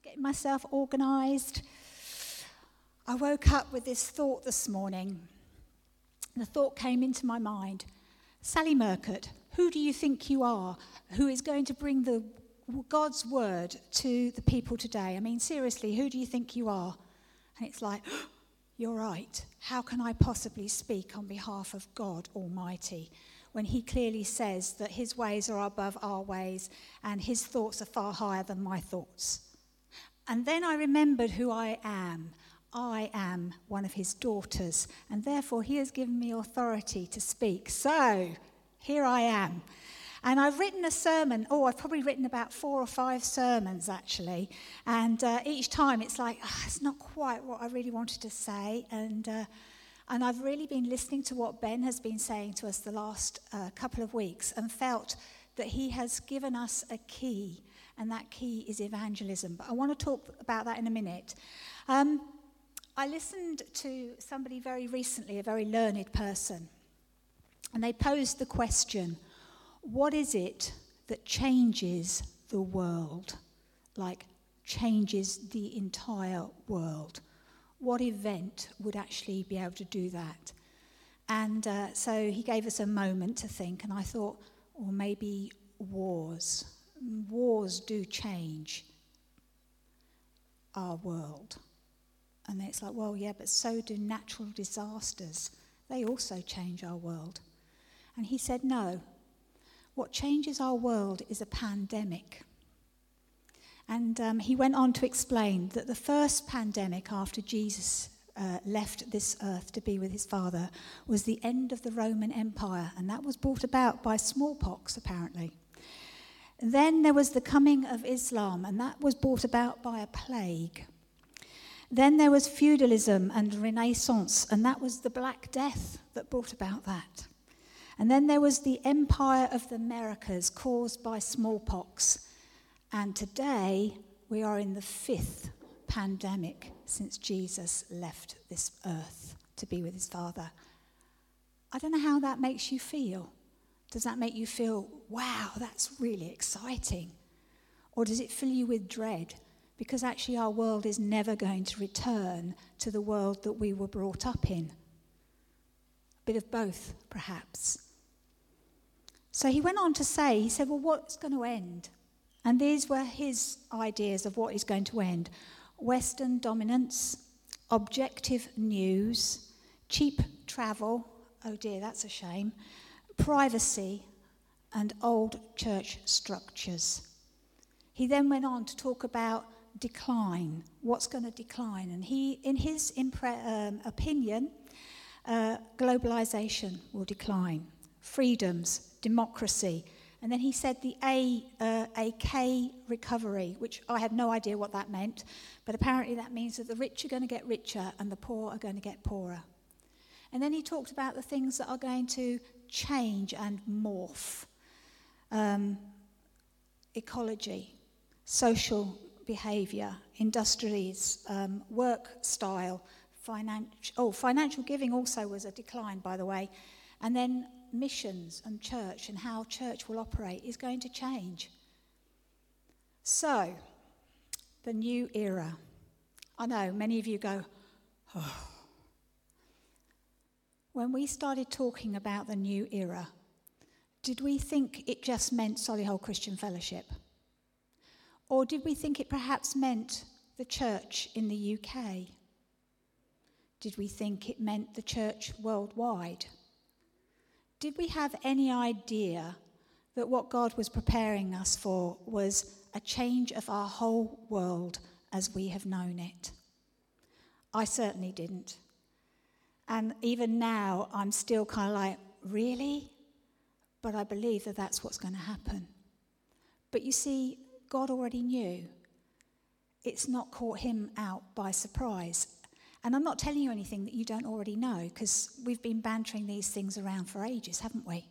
just getting myself organised. I woke up with this thought this morning. The thought came into my mind Sally Murcutt, who do you think you are who is going to bring the God's word to the people today? I mean, seriously, who do you think you are? And it's like, you're right. How can I possibly speak on behalf of God Almighty when He clearly says that His ways are above our ways and His thoughts are far higher than my thoughts? And then I remembered who I am. I am one of His daughters, and therefore He has given me authority to speak. So here I am. And I've written a sermon. Oh, I've probably written about four or five sermons actually. And uh, each time it's like, oh, it's not quite what I really wanted to say. And, uh, and I've really been listening to what Ben has been saying to us the last uh, couple of weeks and felt that he has given us a key. And that key is evangelism. But I want to talk about that in a minute. Um, I listened to somebody very recently, a very learned person. And they posed the question what is it that changes the world? Like, changes the entire world? What event would actually be able to do that? And uh, so he gave us a moment to think, and I thought, or maybe wars. Wars do change our world. And it's like, well, yeah, but so do natural disasters. They also change our world. And he said, no, what changes our world is a pandemic. And um, he went on to explain that the first pandemic after Jesus uh, left this earth to be with his Father was the end of the Roman Empire, and that was brought about by smallpox, apparently. Then there was the coming of Islam, and that was brought about by a plague. Then there was feudalism and Renaissance, and that was the Black Death that brought about that. And then there was the empire of the Americas caused by smallpox. And today we are in the fifth pandemic since Jesus left this earth to be with his Father. I don't know how that makes you feel. Does that make you feel, wow, that's really exciting? Or does it fill you with dread? Because actually, our world is never going to return to the world that we were brought up in. A bit of both, perhaps. So he went on to say, he said, Well, what's going to end? And these were his ideas of what is going to end Western dominance, objective news, cheap travel, oh dear, that's a shame, privacy, and old church structures. He then went on to talk about decline, what's going to decline. And he, in his impre- um, opinion, uh, globalization will decline, freedoms, democracy. And then he said the A, uh, AK recovery, which I had no idea what that meant, but apparently that means that the rich are going to get richer and the poor are going to get poorer. And then he talked about the things that are going to change and morph um, ecology, social behavior, industries, um, work style, financial. Oh, financial giving also was a decline, by the way. And then missions and church and how church will operate is going to change. So, the new era. I know many of you go, oh. When we started talking about the new era, did we think it just meant Solihull Christian Fellowship? Or did we think it perhaps meant the church in the UK? Did we think it meant the church worldwide? did we have any idea that what God was preparing us for was a change of our whole world as we have known it? I certainly didn't. And even now, I'm still kind of like, really? But I believe that that's what's going to happen. But you see, God already knew. It's not caught him out by surprise. And I'm not telling you anything that you don't already know because we've been bantering these things around for ages, haven't we?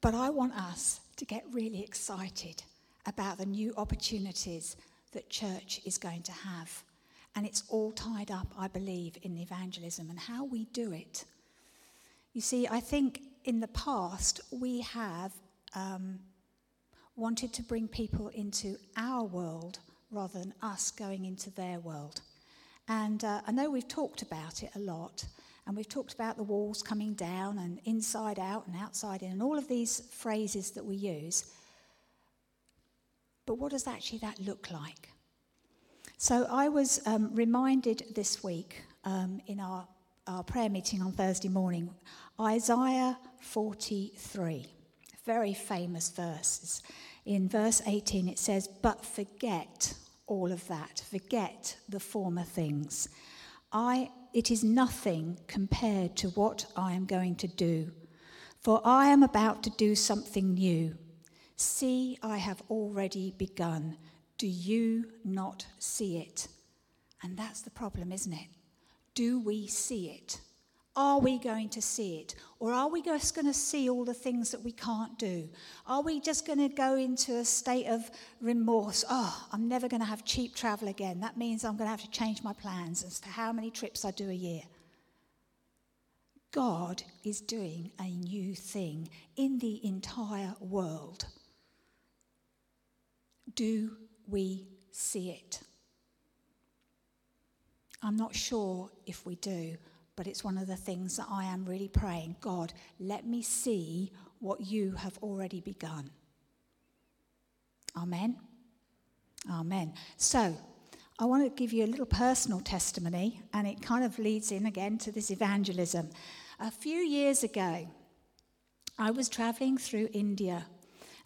But I want us to get really excited about the new opportunities that church is going to have. And it's all tied up, I believe, in evangelism and how we do it. You see, I think in the past we have um, wanted to bring people into our world rather than us going into their world. And uh, I know we've talked about it a lot, and we've talked about the walls coming down and inside out and outside in, and all of these phrases that we use. But what does actually that look like? So I was um, reminded this week um, in our, our prayer meeting on Thursday morning, Isaiah 43, very famous verses. In verse 18, it says, But forget all of that, forget the former things. I, it is nothing compared to what I am going to do, for I am about to do something new. See, I have already begun. Do you not see it? And that's the problem, isn't it? Do we see it? Are we going to see it? Or are we just going to see all the things that we can't do? Are we just going to go into a state of remorse? Oh, I'm never going to have cheap travel again. That means I'm going to have to change my plans as to how many trips I do a year. God is doing a new thing in the entire world. Do we see it? I'm not sure if we do, but it's one of the things that I am really praying God, let me see what you have already begun. Amen. Amen. So, I want to give you a little personal testimony, and it kind of leads in again to this evangelism. A few years ago, I was traveling through India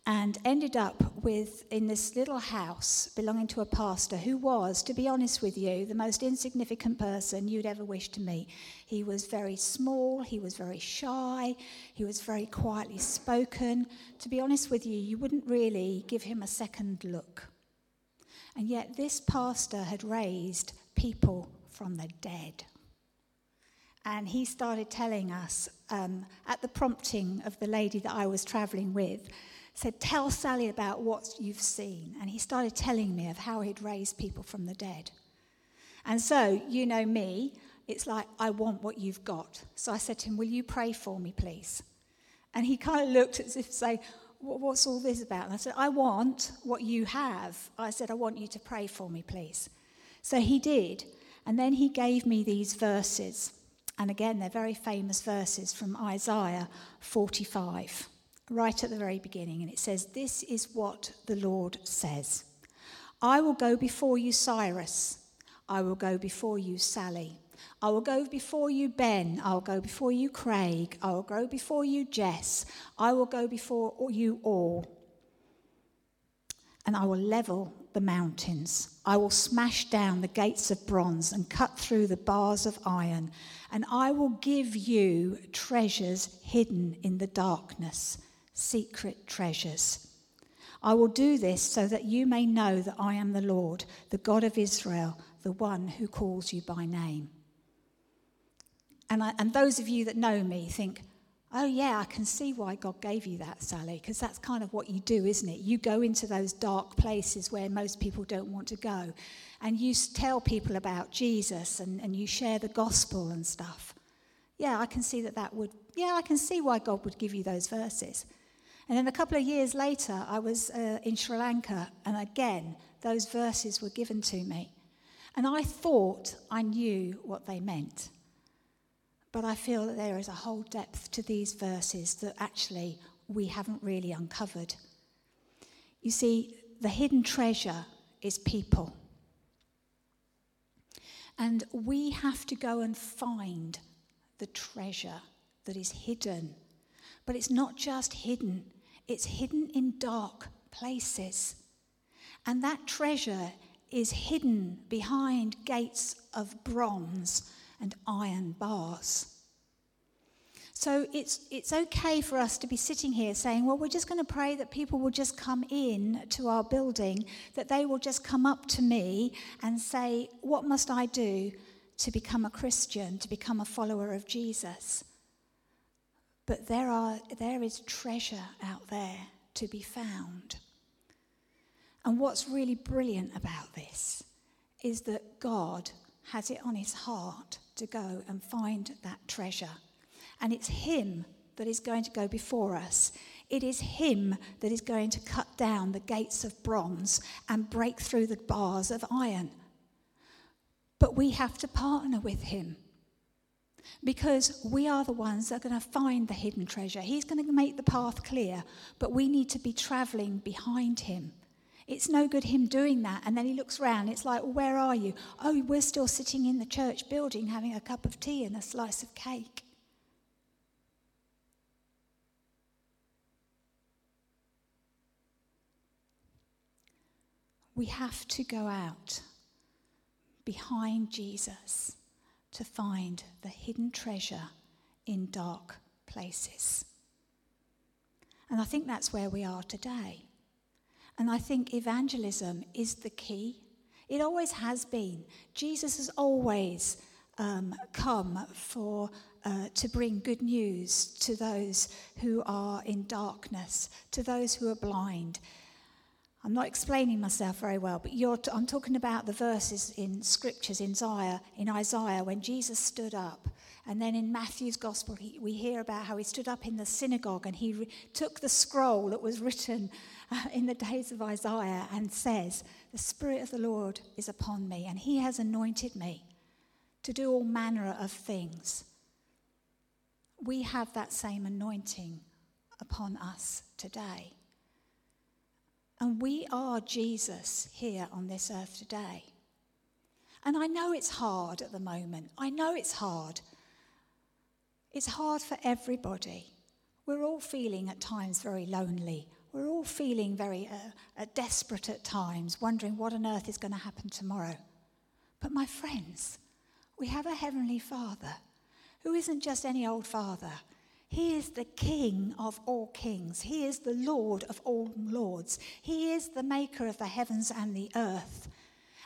and ended up with in this little house belonging to a pastor who was to be honest with you the most insignificant person you'd ever wish to meet. He was very small he was very shy he was very quietly spoken. To be honest with you you wouldn't really give him a second look. And yet this pastor had raised people from the dead. And he started telling us um, at the prompting of the lady that i was traveling with said, Tell Sally about what you've seen. And he started telling me of how he'd raised people from the dead. And so, you know me, it's like, I want what you've got. So I said to him, Will you pray for me, please? And he kind of looked as if to say, What's all this about? And I said, I want what you have. I said, I want you to pray for me, please. So he did. And then he gave me these verses. And again, they're very famous verses from Isaiah 45 right at the very beginning, and it says, This is what the Lord says I will go before you, Cyrus. I will go before you, Sally. I will go before you, Ben. I will go before you, Craig. I will go before you, Jess. I will go before you all. And I will level the mountains. I will smash down the gates of bronze and cut through the bars of iron. And I will give you treasures hidden in the darkness secret treasures. I will do this so that you may know that I am the Lord, the God of Israel, the one who calls you by name. And, I, and those of you that know me think, oh, yeah, I can see why God gave you that, Sally, because that's kind of what you do, isn't it? You go into those dark places where most people don't want to go, and you tell people about Jesus and, and you share the gospel and stuff. Yeah, I can see that that would, yeah, I can see why God would give you those verses. And then a couple of years later, I was uh, in Sri Lanka, and again, those verses were given to me. And I thought I knew what they meant. But I feel that there is a whole depth to these verses that actually we haven't really uncovered. You see, the hidden treasure is people. And we have to go and find the treasure that is hidden. But it's not just hidden, it's hidden in dark places. And that treasure is hidden behind gates of bronze and iron bars. So it's, it's okay for us to be sitting here saying, well, we're just going to pray that people will just come in to our building, that they will just come up to me and say, what must I do to become a Christian, to become a follower of Jesus? But there, are, there is treasure out there to be found. And what's really brilliant about this is that God has it on his heart to go and find that treasure. And it's Him that is going to go before us. It is Him that is going to cut down the gates of bronze and break through the bars of iron. But we have to partner with Him because we are the ones that are going to find the hidden treasure. He's going to make the path clear, but we need to be traveling behind Him. It's no good him doing that. And then he looks round. It's like, well, where are you? Oh, we're still sitting in the church building having a cup of tea and a slice of cake. We have to go out behind Jesus to find the hidden treasure in dark places. And I think that's where we are today. And I think evangelism is the key. It always has been. Jesus has always um, come for uh, to bring good news to those who are in darkness, to those who are blind. I'm not explaining myself very well, but t- I'm talking about the verses in scriptures in Isaiah, in Isaiah when Jesus stood up. And then in Matthew's gospel, he, we hear about how he stood up in the synagogue and he re- took the scroll that was written uh, in the days of Isaiah and says, The Spirit of the Lord is upon me, and He has anointed me to do all manner of things. We have that same anointing upon us today. And we are Jesus here on this earth today. And I know it's hard at the moment. I know it's hard. It's hard for everybody. We're all feeling at times very lonely we're all feeling very uh, uh, desperate at times, wondering what on earth is going to happen tomorrow. But, my friends, we have a Heavenly Father who isn't just any old father. He is the King of all kings. He is the Lord of all lords. He is the maker of the heavens and the earth.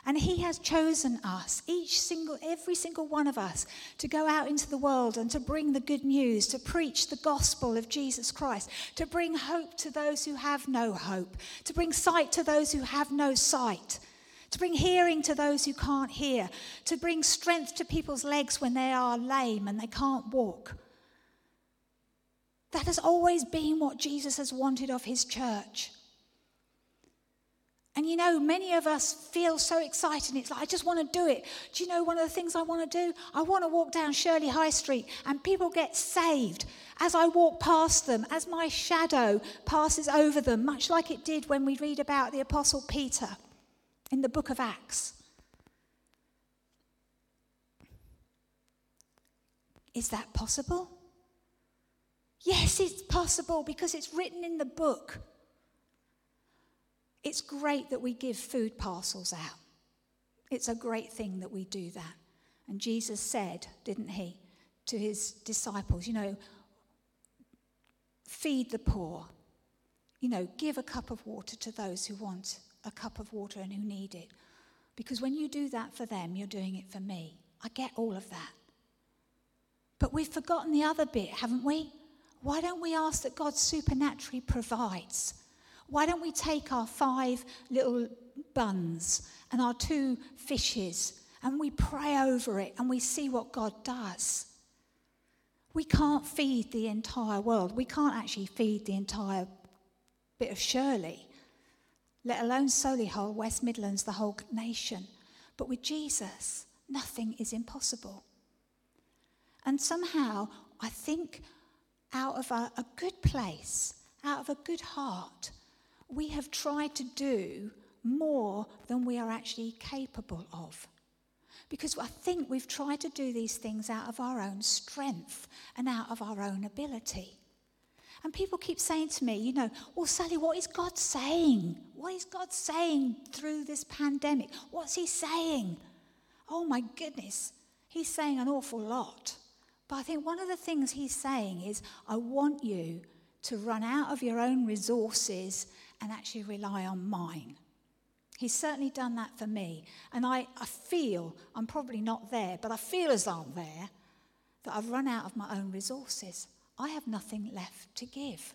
And He has chosen us, each single, every single one of us, to go out into the world and to bring the good news, to preach the gospel of Jesus Christ, to bring hope to those who have no hope, to bring sight to those who have no sight, to bring hearing to those who can't hear, to bring strength to people's legs when they are lame and they can't walk. That has always been what Jesus has wanted of His church. And you know, many of us feel so excited. It's like, I just want to do it. Do you know one of the things I want to do? I want to walk down Shirley High Street and people get saved as I walk past them, as my shadow passes over them, much like it did when we read about the Apostle Peter in the book of Acts. Is that possible? Yes, it's possible because it's written in the book. It's great that we give food parcels out. It's a great thing that we do that. And Jesus said, didn't he, to his disciples, you know, feed the poor. You know, give a cup of water to those who want a cup of water and who need it. Because when you do that for them, you're doing it for me. I get all of that. But we've forgotten the other bit, haven't we? Why don't we ask that God supernaturally provides? Why don't we take our five little buns and our two fishes and we pray over it and we see what God does? We can't feed the entire world. We can't actually feed the entire bit of Shirley, let alone Solihull, West Midlands, the whole nation. But with Jesus, nothing is impossible. And somehow, I think out of a, a good place, out of a good heart, we have tried to do more than we are actually capable of. Because I think we've tried to do these things out of our own strength and out of our own ability. And people keep saying to me, you know, well, Sally, what is God saying? What is God saying through this pandemic? What's He saying? Oh my goodness, He's saying an awful lot. But I think one of the things He's saying is, I want you to run out of your own resources and actually rely on mine. He's certainly done that for me. And I, I feel, I'm probably not there, but I feel as though I'm there, that I've run out of my own resources. I have nothing left to give.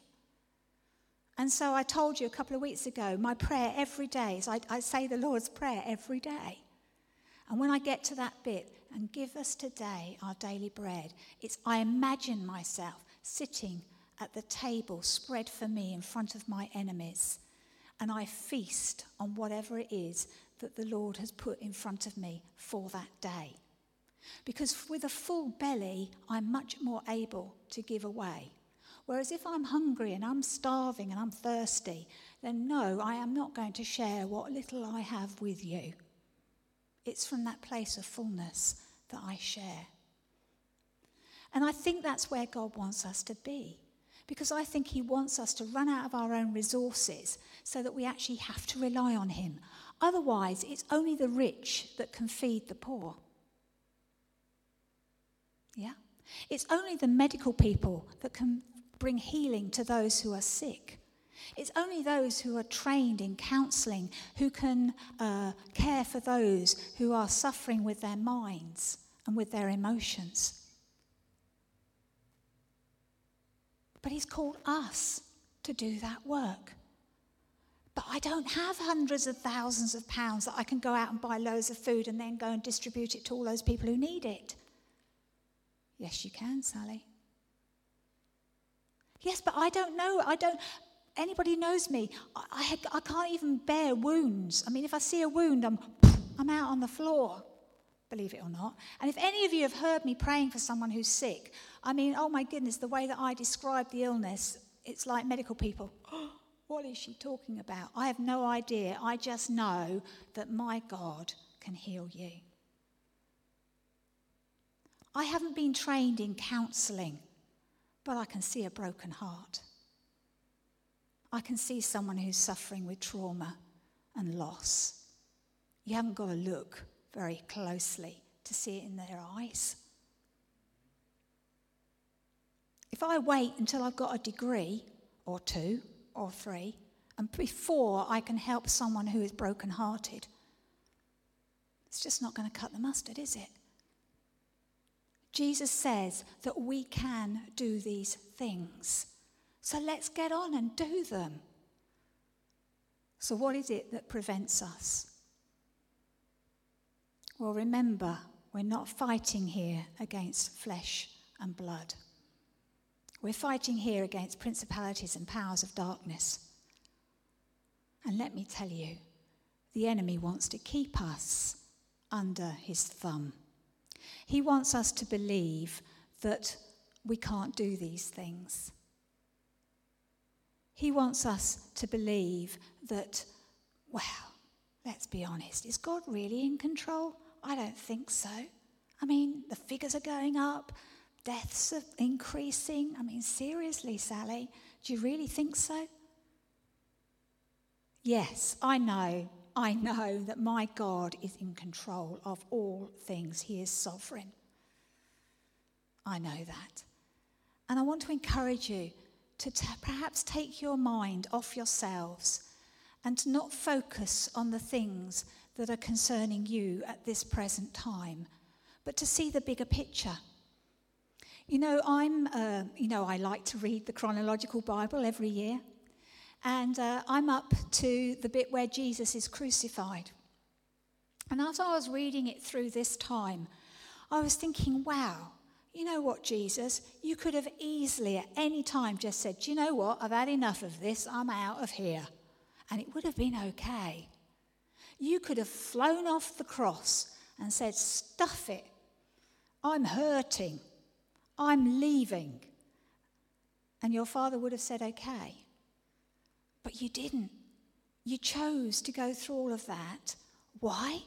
And so I told you a couple of weeks ago, my prayer every day is I, I say the Lord's Prayer every day. And when I get to that bit, and give us today our daily bread, it's I imagine myself sitting at the table spread for me in front of my enemies, and I feast on whatever it is that the Lord has put in front of me for that day. Because with a full belly, I'm much more able to give away. Whereas if I'm hungry and I'm starving and I'm thirsty, then no, I am not going to share what little I have with you. It's from that place of fullness that I share. And I think that's where God wants us to be. Because I think He wants us to run out of our own resources so that we actually have to rely on Him. Otherwise, it's only the rich that can feed the poor. Yeah? It's only the medical people that can bring healing to those who are sick. It's only those who are trained in counseling who can uh, care for those who are suffering with their minds and with their emotions. But He's called us to do that work. But I don't have hundreds of thousands of pounds that I can go out and buy loads of food and then go and distribute it to all those people who need it. Yes, you can, Sally. Yes, but I don't know. I don't. Anybody knows me. I, I, I can't even bear wounds. I mean, if I see a wound, I'm, I'm out on the floor, believe it or not. And if any of you have heard me praying for someone who's sick, I mean, oh my goodness, the way that I describe the illness, it's like medical people. what is she talking about? I have no idea. I just know that my God can heal you. I haven't been trained in counseling, but I can see a broken heart. I can see someone who's suffering with trauma and loss. You haven't got to look very closely to see it in their eyes. If I wait until I've got a degree or two or three, and before I can help someone who is brokenhearted, it's just not going to cut the mustard, is it? Jesus says that we can do these things. So let's get on and do them. So, what is it that prevents us? Well, remember, we're not fighting here against flesh and blood. We're fighting here against principalities and powers of darkness. And let me tell you, the enemy wants to keep us under his thumb. He wants us to believe that we can't do these things. He wants us to believe that, well, let's be honest, is God really in control? I don't think so. I mean, the figures are going up, deaths are increasing. I mean, seriously, Sally, do you really think so? Yes, I know I know that my God is in control of all things, He is sovereign. I know that. And I want to encourage you to t- perhaps take your mind off yourselves and not focus on the things that are concerning you at this present time, but to see the bigger picture. You know, I'm, uh, you know, I like to read the chronological Bible every year. And uh, I'm up to the bit where Jesus is crucified. And as I was reading it through this time, I was thinking, wow, you know what, Jesus? You could have easily at any time just said, you know what? I've had enough of this. I'm out of here. And it would have been okay. You could have flown off the cross and said, stuff it. I'm hurting. I'm leaving. And your father would have said, okay. But you didn't. You chose to go through all of that. Why?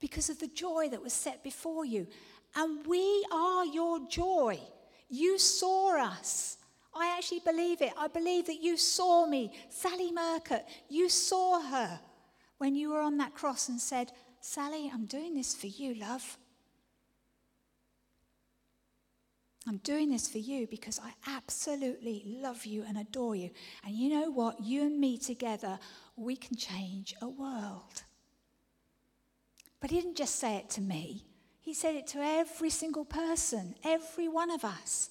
Because of the joy that was set before you. And we are your joy. You saw us. I actually believe it. I believe that you saw me, Sally Murcutt. You saw her when you were on that cross and said, Sally, I'm doing this for you, love. I'm doing this for you because I absolutely love you and adore you. And you know what? You and me together, we can change a world. But he didn't just say it to me, he said it to every single person, every one of us.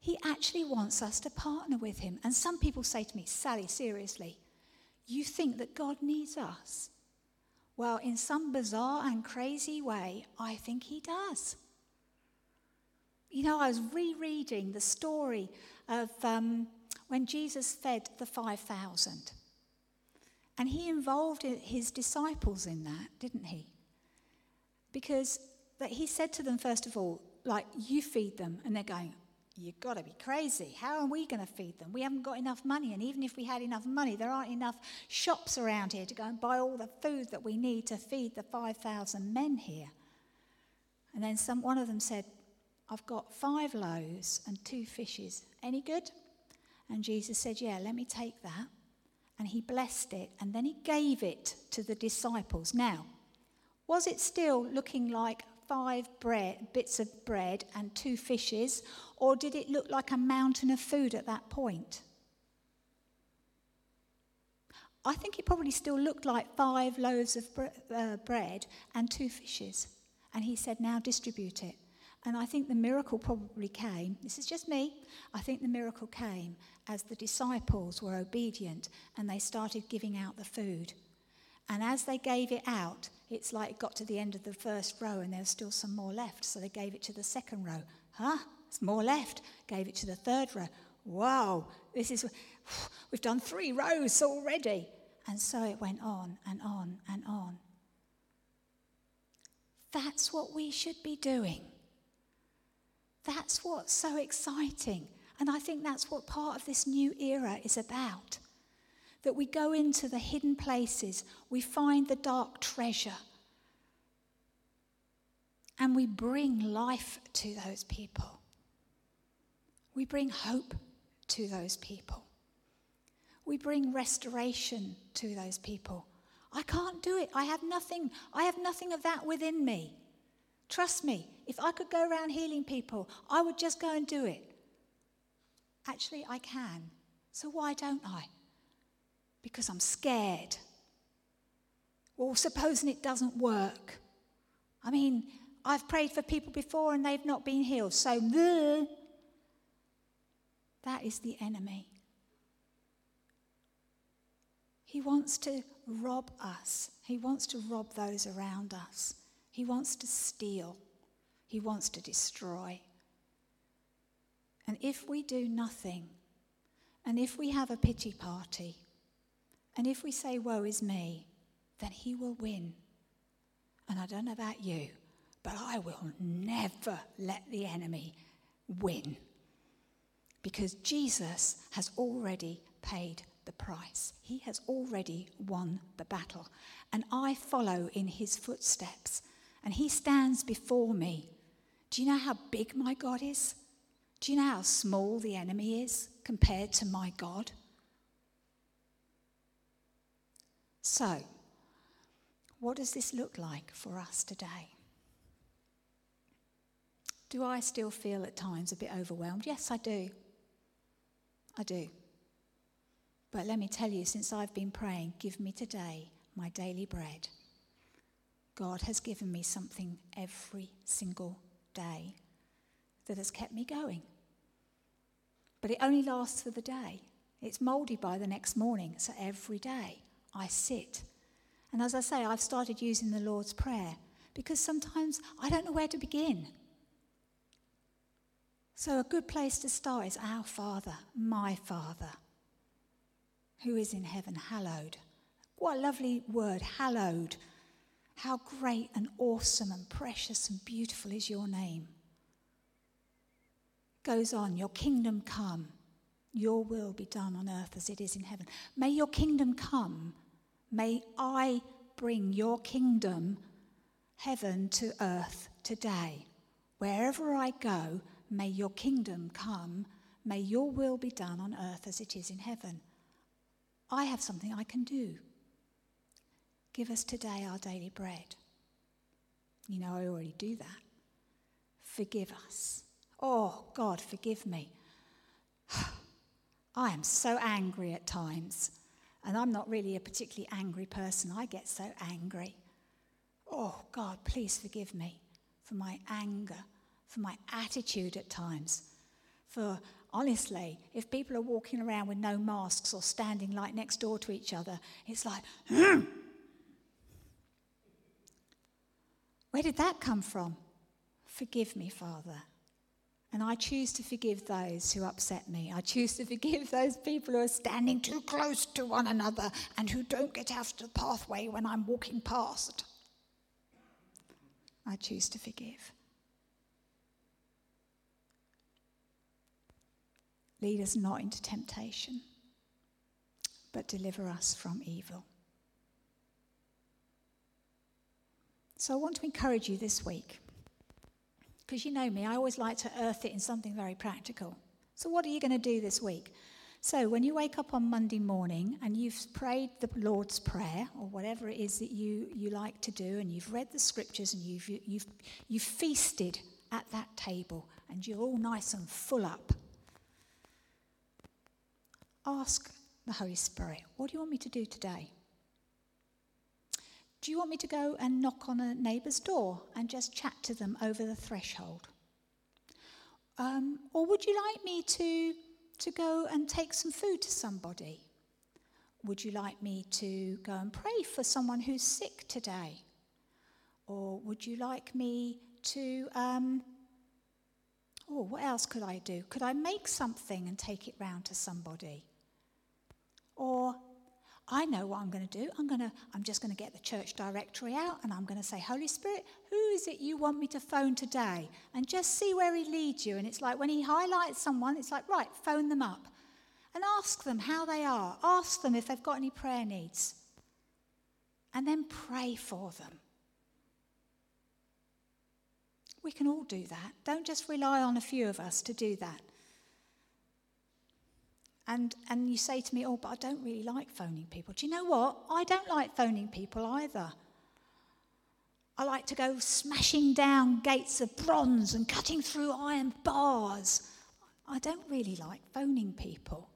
He actually wants us to partner with him. And some people say to me, Sally, seriously, you think that God needs us? Well, in some bizarre and crazy way, I think he does. You know, I was rereading the story of um, when Jesus fed the 5,000. And he involved his disciples in that, didn't he? Because that he said to them, first of all, like, you feed them. And they're going, You've got to be crazy. How are we going to feed them? We haven't got enough money. And even if we had enough money, there aren't enough shops around here to go and buy all the food that we need to feed the 5,000 men here. And then some, one of them said, I've got five loaves and two fishes. Any good? And Jesus said, Yeah, let me take that. And he blessed it and then he gave it to the disciples. Now, was it still looking like five bread, bits of bread and two fishes, or did it look like a mountain of food at that point? I think it probably still looked like five loaves of bre- uh, bread and two fishes. And he said, Now distribute it. And I think the miracle probably came, this is just me, I think the miracle came as the disciples were obedient and they started giving out the food. And as they gave it out, it's like it got to the end of the first row and there was still some more left. So they gave it to the second row. Huh? There's more left. Gave it to the third row. Wow, this is, we've done three rows already. And so it went on and on and on. That's what we should be doing. That's what's so exciting. And I think that's what part of this new era is about that we go into the hidden places, we find the dark treasure, and we bring life to those people. We bring hope to those people. We bring restoration to those people. I can't do it. I have nothing. I have nothing of that within me. Trust me, if I could go around healing people, I would just go and do it. Actually, I can. So why don't I? Because I'm scared. Well, supposing it doesn't work. I mean, I've prayed for people before and they've not been healed. So, bleh. that is the enemy. He wants to rob us, he wants to rob those around us, he wants to steal, he wants to destroy. And if we do nothing, and if we have a pity party, and if we say, Woe is me, then he will win. And I don't know about you, but I will never let the enemy win. Because Jesus has already paid the price, he has already won the battle. And I follow in his footsteps. And he stands before me. Do you know how big my God is? Do you know how small the enemy is compared to my God? So, what does this look like for us today? Do I still feel at times a bit overwhelmed? Yes, I do. I do. But let me tell you, since I've been praying, give me today my daily bread. God has given me something every single day that has kept me going. But it only lasts for the day. It's mouldy by the next morning, so every day. I sit. And as I say, I've started using the Lord's Prayer because sometimes I don't know where to begin. So, a good place to start is Our Father, my Father, who is in heaven, hallowed. What a lovely word, hallowed. How great and awesome and precious and beautiful is your name. Goes on, Your kingdom come, your will be done on earth as it is in heaven. May your kingdom come May I bring your kingdom, heaven to earth today. Wherever I go, may your kingdom come. May your will be done on earth as it is in heaven. I have something I can do. Give us today our daily bread. You know, I already do that. Forgive us. Oh, God, forgive me. I am so angry at times. And I'm not really a particularly angry person. I get so angry. Oh, God, please forgive me for my anger, for my attitude at times. For honestly, if people are walking around with no masks or standing like next door to each other, it's like, hmm. where did that come from? Forgive me, Father. And I choose to forgive those who upset me. I choose to forgive those people who are standing too close to one another and who don't get out of the pathway when I'm walking past. I choose to forgive. Lead us not into temptation, but deliver us from evil. So I want to encourage you this week because you know me, I always like to earth it in something very practical. So, what are you going to do this week? So, when you wake up on Monday morning and you've prayed the Lord's Prayer or whatever it is that you, you like to do, and you've read the scriptures and you've, you've, you've feasted at that table and you're all nice and full up, ask the Holy Spirit, What do you want me to do today? Do you want me to go and knock on a neighbour's door and just chat to them over the threshold? Um, or would you like me to, to go and take some food to somebody? Would you like me to go and pray for someone who's sick today? Or would you like me to, um, oh, what else could I do? Could I make something and take it round to somebody? Or I know what I'm going to do. I'm going to I'm just going to get the church directory out and I'm going to say, "Holy Spirit, who is it you want me to phone today?" And just see where he leads you. And it's like when he highlights someone, it's like, "Right, phone them up." And ask them how they are. Ask them if they've got any prayer needs. And then pray for them. We can all do that. Don't just rely on a few of us to do that. And, and you say to me, oh, but I don't really like phoning people. Do you know what? I don't like phoning people either. I like to go smashing down gates of bronze and cutting through iron bars. I don't really like phoning people.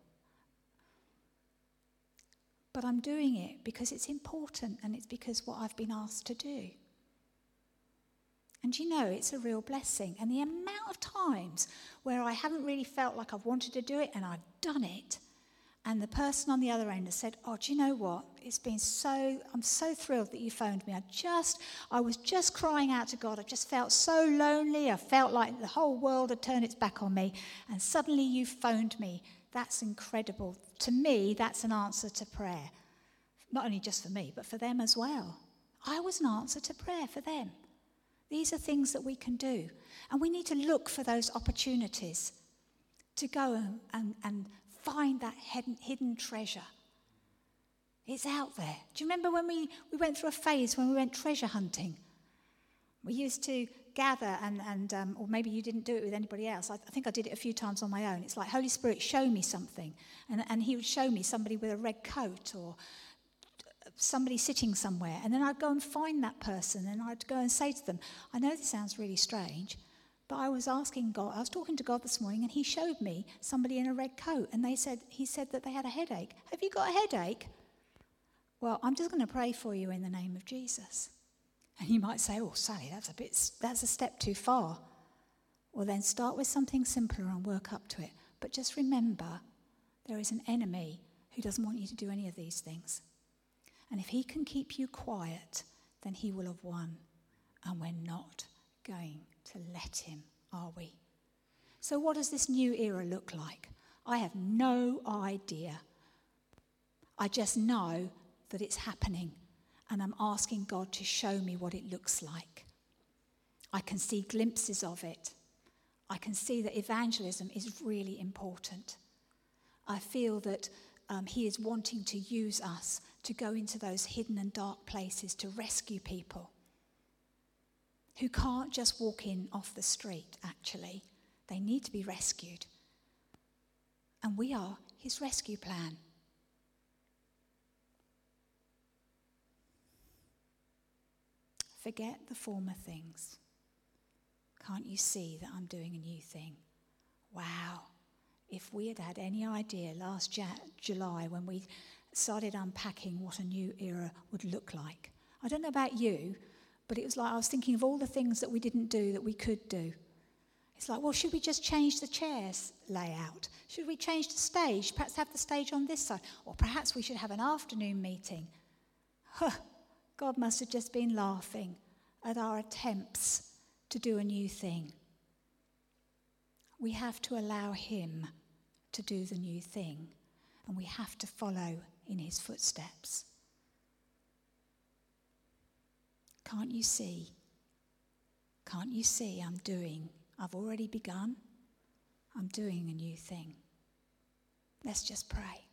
But I'm doing it because it's important and it's because what I've been asked to do. And you know, it's a real blessing. And the amount of times where I haven't really felt like I've wanted to do it and I've done it, and the person on the other end has said, Oh, do you know what? It's been so, I'm so thrilled that you phoned me. I just, I was just crying out to God. I just felt so lonely. I felt like the whole world had turned its back on me. And suddenly you phoned me. That's incredible. To me, that's an answer to prayer. Not only just for me, but for them as well. I was an answer to prayer for them. These are things that we can do. And we need to look for those opportunities to go and, and, find that hidden, hidden treasure. It's out there. Do you remember when we, we went through a phase when we went treasure hunting? We used to gather, and, and um, or maybe you didn't do it with anybody else. I, I, think I did it a few times on my own. It's like, Holy Spirit, show me something. And, and He would show me somebody with a red coat or somebody sitting somewhere, and then I'd go and find that person and I'd go and say to them, I know this sounds really strange, but I was asking God, I was talking to God this morning, and He showed me somebody in a red coat, and they said, He said that they had a headache. Have you got a headache? Well, I'm just going to pray for you in the name of Jesus. And you might say, Oh, Sally, that's a bit, that's a step too far. Well, then start with something simpler and work up to it. But just remember, there is an enemy who doesn't want you to do any of these things. And if he can keep you quiet, then he will have won. And we're not going to let him, are we? So, what does this new era look like? I have no idea. I just know that it's happening, and I'm asking God to show me what it looks like. I can see glimpses of it. I can see that evangelism is really important. I feel that um, He is wanting to use us to go into those hidden and dark places to rescue people who can't just walk in off the street, actually. They need to be rescued. And we are his rescue plan. Forget the former things. Can't you see that I'm doing a new thing? Wow. If we had had any idea last July when we started unpacking what a new era would look like. I don't know about you, but it was like I was thinking of all the things that we didn't do that we could do. It's like, well, should we just change the chairs layout? Should we change the stage? Perhaps have the stage on this side? Or perhaps we should have an afternoon meeting. Huh, God must have just been laughing at our attempts to do a new thing. We have to allow Him to do the new thing, and we have to follow in His footsteps. Can't you see? Can't you see I'm doing? I've already begun. I'm doing a new thing. Let's just pray.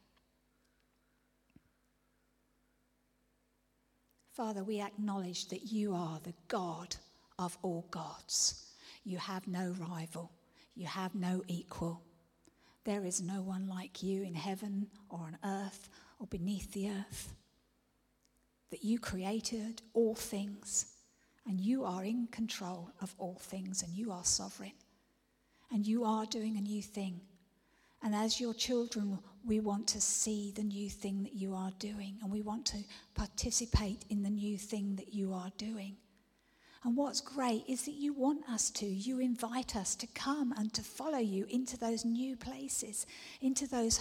Father, we acknowledge that you are the God of all gods. You have no rival, you have no equal. There is no one like you in heaven or on earth or beneath the earth. That you created all things and you are in control of all things and you are sovereign and you are doing a new thing. And as your children, we want to see the new thing that you are doing, and we want to participate in the new thing that you are doing. And what's great is that you want us to. You invite us to come and to follow you into those new places, into those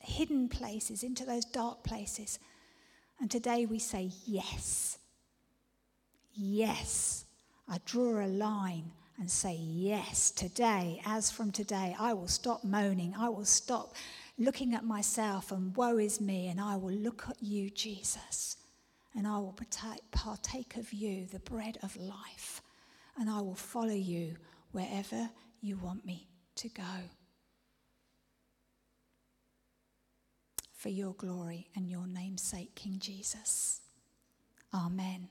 hidden places, into those dark places. And today we say, Yes. Yes. I draw a line and say, Yes, today, as from today, I will stop moaning. I will stop looking at myself and woe is me, and I will look at you, Jesus, and I will partake of you, the bread of life, and I will follow you wherever you want me to go. For your glory and your name's sake, King Jesus. Amen.